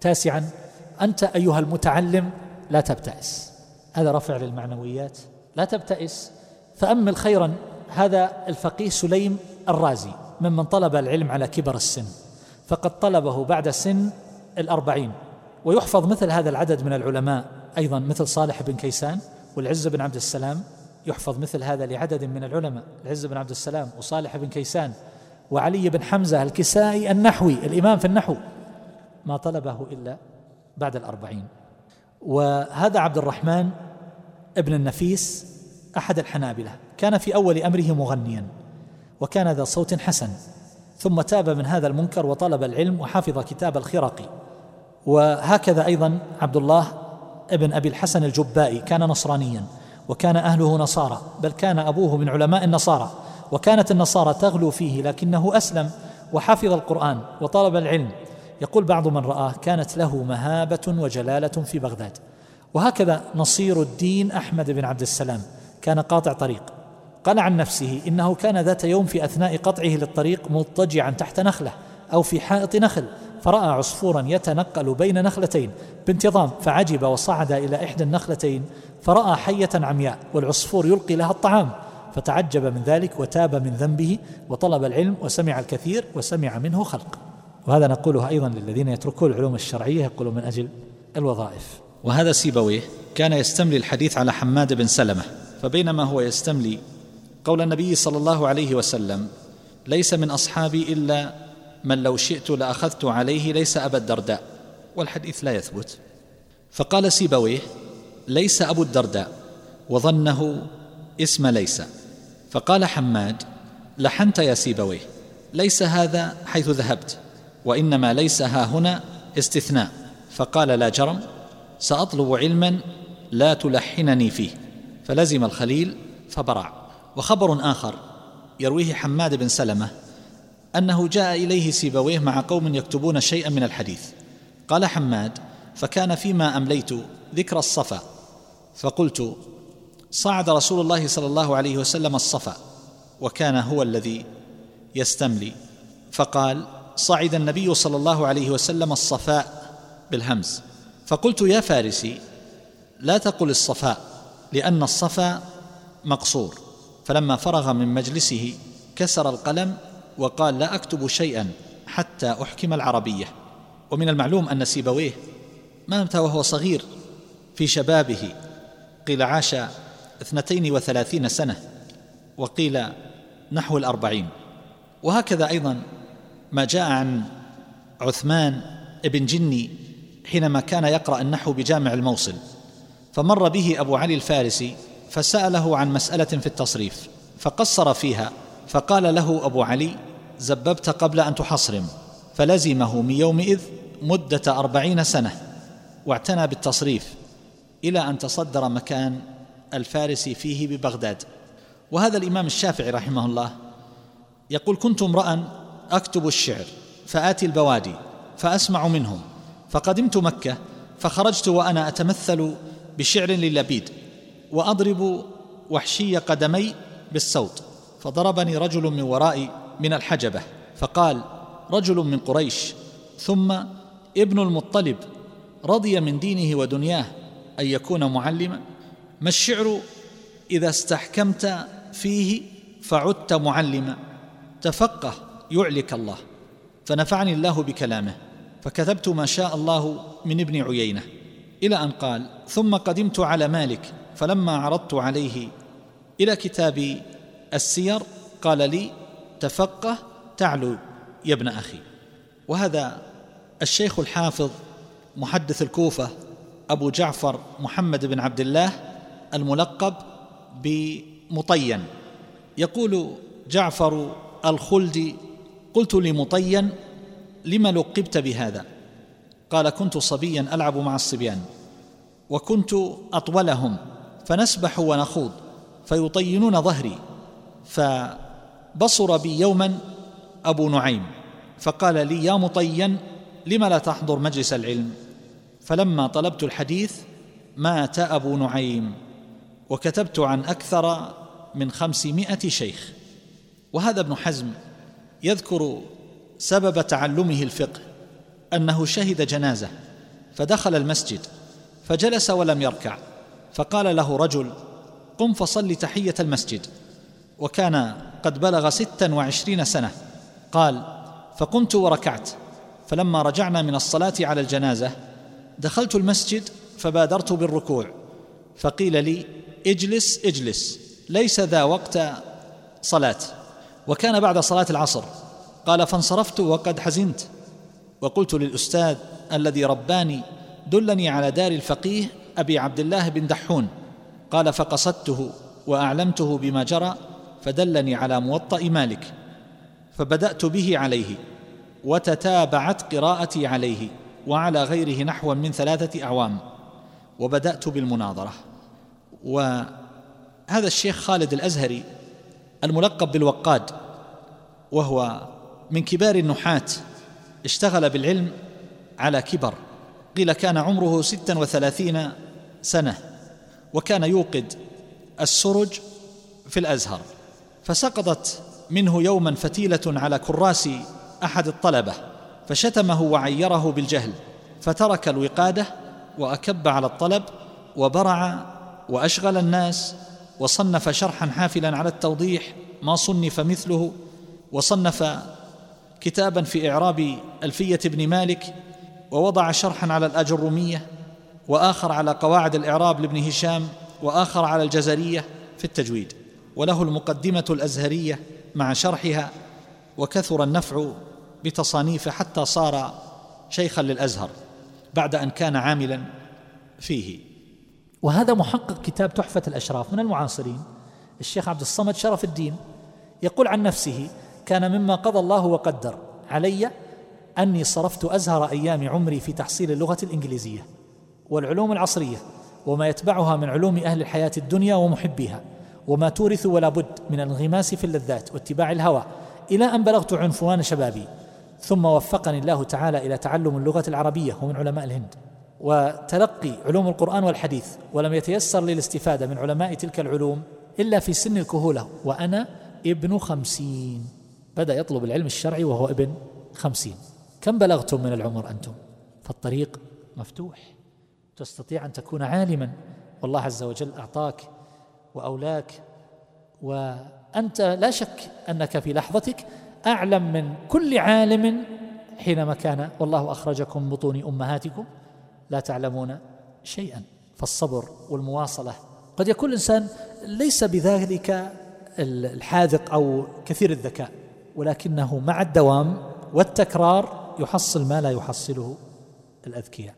تاسعا أنت أيها المتعلم لا تبتئس. هذا رفع للمعنويات. لا تبتئس. فأمل خيرا هذا الفقيه سليم الرازي ممن طلب العلم على كبر السن. فقد طلبه بعد سن الأربعين. ويحفظ مثل هذا العدد من العلماء أيضا مثل صالح بن كيسان والعز بن عبد السلام. يحفظ مثل هذا لعدد من العلماء العز بن عبد السلام وصالح بن كيسان وعلي بن حمزة الكسائي النحوي الإمام في النحو. ما طلبه إلا بعد الأربعين. وهذا عبد الرحمن ابن النفيس أحد الحنابلة. كان في أول أمره مغنيا وكان ذا صوت حسن. ثم تاب من هذا المنكر وطلب العلم وحفظ كتاب الخرقي. وهكذا أيضا عبد الله ابن أبي الحسن الجبائي كان نصرانيا وكان أهله نصارى بل كان أبوه من علماء النصارى. وكانت النصارى تغلو فيه لكنه أسلم وحفظ القرآن وطلب العلم. يقول بعض من رآه كانت له مهابة وجلالة في بغداد. وهكذا نصير الدين أحمد بن عبد السلام. كان قاطع طريق. قال عن نفسه إنه كان ذات يوم في أثناء قطعه للطريق مضطجعا تحت نخلة أو في حائط نخل فرأى عصفورا يتنقل بين نخلتين بانتظام فعجب وصعد إلى إحدى النخلتين فرأى حية عمياء والعصفور يلقي لها الطعام فتعجب من ذلك وتاب من ذنبه وطلب العلم وسمع الكثير وسمع منه خلق. وهذا نقوله أيضا للذين يتركون العلوم الشرعية يقولون من أجل الوظائف. وهذا سيبويه كان يستملي الحديث على حماد بن سلمة فبينما هو يستملي قول النبي صلى الله عليه وسلم ليس من أصحابي إلا من لو شئت لأخذت عليه ليس أبا الدرداء. والحديث لا يثبت. فقال سيبويه ليس أبو الدرداء وظنه اسم ليس. فقال حماد لحنت يا سيبويه ليس هذا حيث ذهبت. وإنما ليس ها هنا استثناء. فقال لا جرم سأطلب علما لا تلحنني فيه. فلزم الخليل فبرع. وخبر آخر يرويه حماد بن سلمة أنه جاء إليه سيبويه مع قوم يكتبون شيئا من الحديث. قال حماد فكان فيما أمليت ذكر الصفا. فقلت صعد رسول الله صلى الله عليه وسلم الصفا وكان هو الذي يستملي. فقال صعد النبي صلى الله عليه وسلم الصفاء بالهمز. فقلت يا فارسي لا تقل الصفاء لأن الصفا مقصور. فلما فرغ من مجلسه كسر القلم وقال لا أكتب شيئا حتى أحكم العربية. ومن المعلوم أن سيبويه مات وهو صغير في شبابه. قيل عاش اثنتين وثلاثين سنة وقيل نحو الأربعين. وهكذا أيضا ما جاء عن عثمان بن جني حينما كان يقرأ النحو بجامع الموصل فمر به أبو علي الفارسي فسأله عن مسألة في التصريف فقصر فيها فقال له أبو علي زببت قبل أن تحصرم فلزمه من يومئذ مدة أربعين سنة واعتنى بالتصريف إلى أن تصدر مكان الفارسي فيه ببغداد. وهذا الإمام الشافعي رحمه الله يقول كنت امرا أكتب الشعر فآتي البوادي فأسمع منهم. فقدمت مكة فخرجت وأنا أتمثل بشعر للبيد وأضرب وحشي قدمي بالصوت. فضربني رجل من ورائي من الحجبة فقال رجل من قريش ثم ابن المطلب رضي من دينه ودنياه أن يكون معلما. ما الشعر إذا استحكمت فيه فعدت معلما. تفقه يعلك الله. فنفعني الله بكلامه. فكتبت ما شاء الله من ابن عيينة. إلى أن قال ثم قدمت على مالك فلما عرضت عليه إلى كتاب السير قال لي تفقه تعلو يا ابن أخي. وهذا الشيخ الحافظ محدث الكوفة أبو جعفر محمد بن عبد الله الملقب بمطين. يقول جعفر الخلدي قلت لمطين لم لقبت بهذا؟ قال كنت صبيا ألعب مع الصبيان وكنت أطولهم فنسبح ونخوض فيطينون ظهري فبصر بي يوما أبو نعيم فقال لي يا مطين لم لا تحضر مجلس العلم؟ فلما طلبت الحديث مات أبو نعيم وكتبت عن أكثر من خمسمائة شيخ وهذا ابن حزم يذكر سبب تعلمه الفقه أنه شهد جنازة فدخل المسجد فجلس ولم يركع فقال له رجل قم فصل تحية المسجد. وكان قد بلغ ستا وعشرين سنة قال فقمت وركعت فلما رجعنا من الصلاة على الجنازة دخلت المسجد فبادرت بالركوع فقيل لي اجلس اجلس ليس ذا وقت صلاة. وكان بعد صلاة العصر. قال فانصرفت وقد حزنت. وقلت للأستاذ الذي رباني دلني على دار الفقيه أبي عبد الله بن دحون. قال فقصدته وأعلمته بما جرى فدلني على موطأ مالك فبدأت به عليه وتتابعت قراءتي عليه وعلى غيره نحو من ثلاثة أعوام وبدأت بالمناظرة. وهذا الشيخ خالد الأزهري الملقب بالوقاد وهو من كبار النحاة اشتغل بالعلم على كبر. قيل كان عمره ستا وثلاثين سنة وكان يوقد السرج في الأزهر. فسقطت منه يوما فتيلة على كراس أحد الطلبة فشتمه وعيره بالجهل فترك الوقادة وأكب على الطلب وبرع وأشغل الناس وصنف شرحا حافلا على التوضيح ما صنف مثله وصنف كتابا في إعراب ألفية ابن مالك ووضع شرحا على الأجرمية وآخر على قواعد الإعراب لابن هشام وآخر على الجزرية في التجويد. وله المقدمة الأزهرية مع شرحها وكثر النفع بتصانيفه حتى صار شيخا للأزهر بعد أن كان عاملا فيه. وهذا محقق كتاب تحفة الأشراف من المعاصرين. الشيخ عبد الصمد شرف الدين يقول عن نفسه كان مما قضى الله وقدر علي أني صرفت أزهر أيام عمري في تحصيل اللغة الإنجليزية والعلوم العصرية وما يتبعها من علوم أهل الحياة الدنيا ومحبيها وما تورث ولا بد من الانغماس في اللذات واتباع الهوى إلى أن بلغت عنفوان شبابي ثم وفقني الله تعالى إلى تعلم اللغة العربية ومن علماء الهند. وتلقي علوم القرآن والحديث ولم يتيسر لي الاستفاده من علماء تلك العلوم إلا في سن الكهولة وأنا ابن خمسين. بدأ يطلب العلم الشرعي وهو ابن خمسين. كم بلغتم من العمر أنتم؟ فالطريق مفتوح. تستطيع أن تكون عالما. والله عز وجل أعطاك وأولاك. وأنت لا شك أنك في لحظتك أعلم من كل عالم حينما كان والله أخرجكم بطون أمهاتكم. لا تعلمون شيئا. فالصبر والمواصلة. قد يكون الإنسان ليس بذلك الحاذق أو كثير الذكاء ولكنه مع الدوام والتكرار يحصل ما لا يحصله الأذكياء.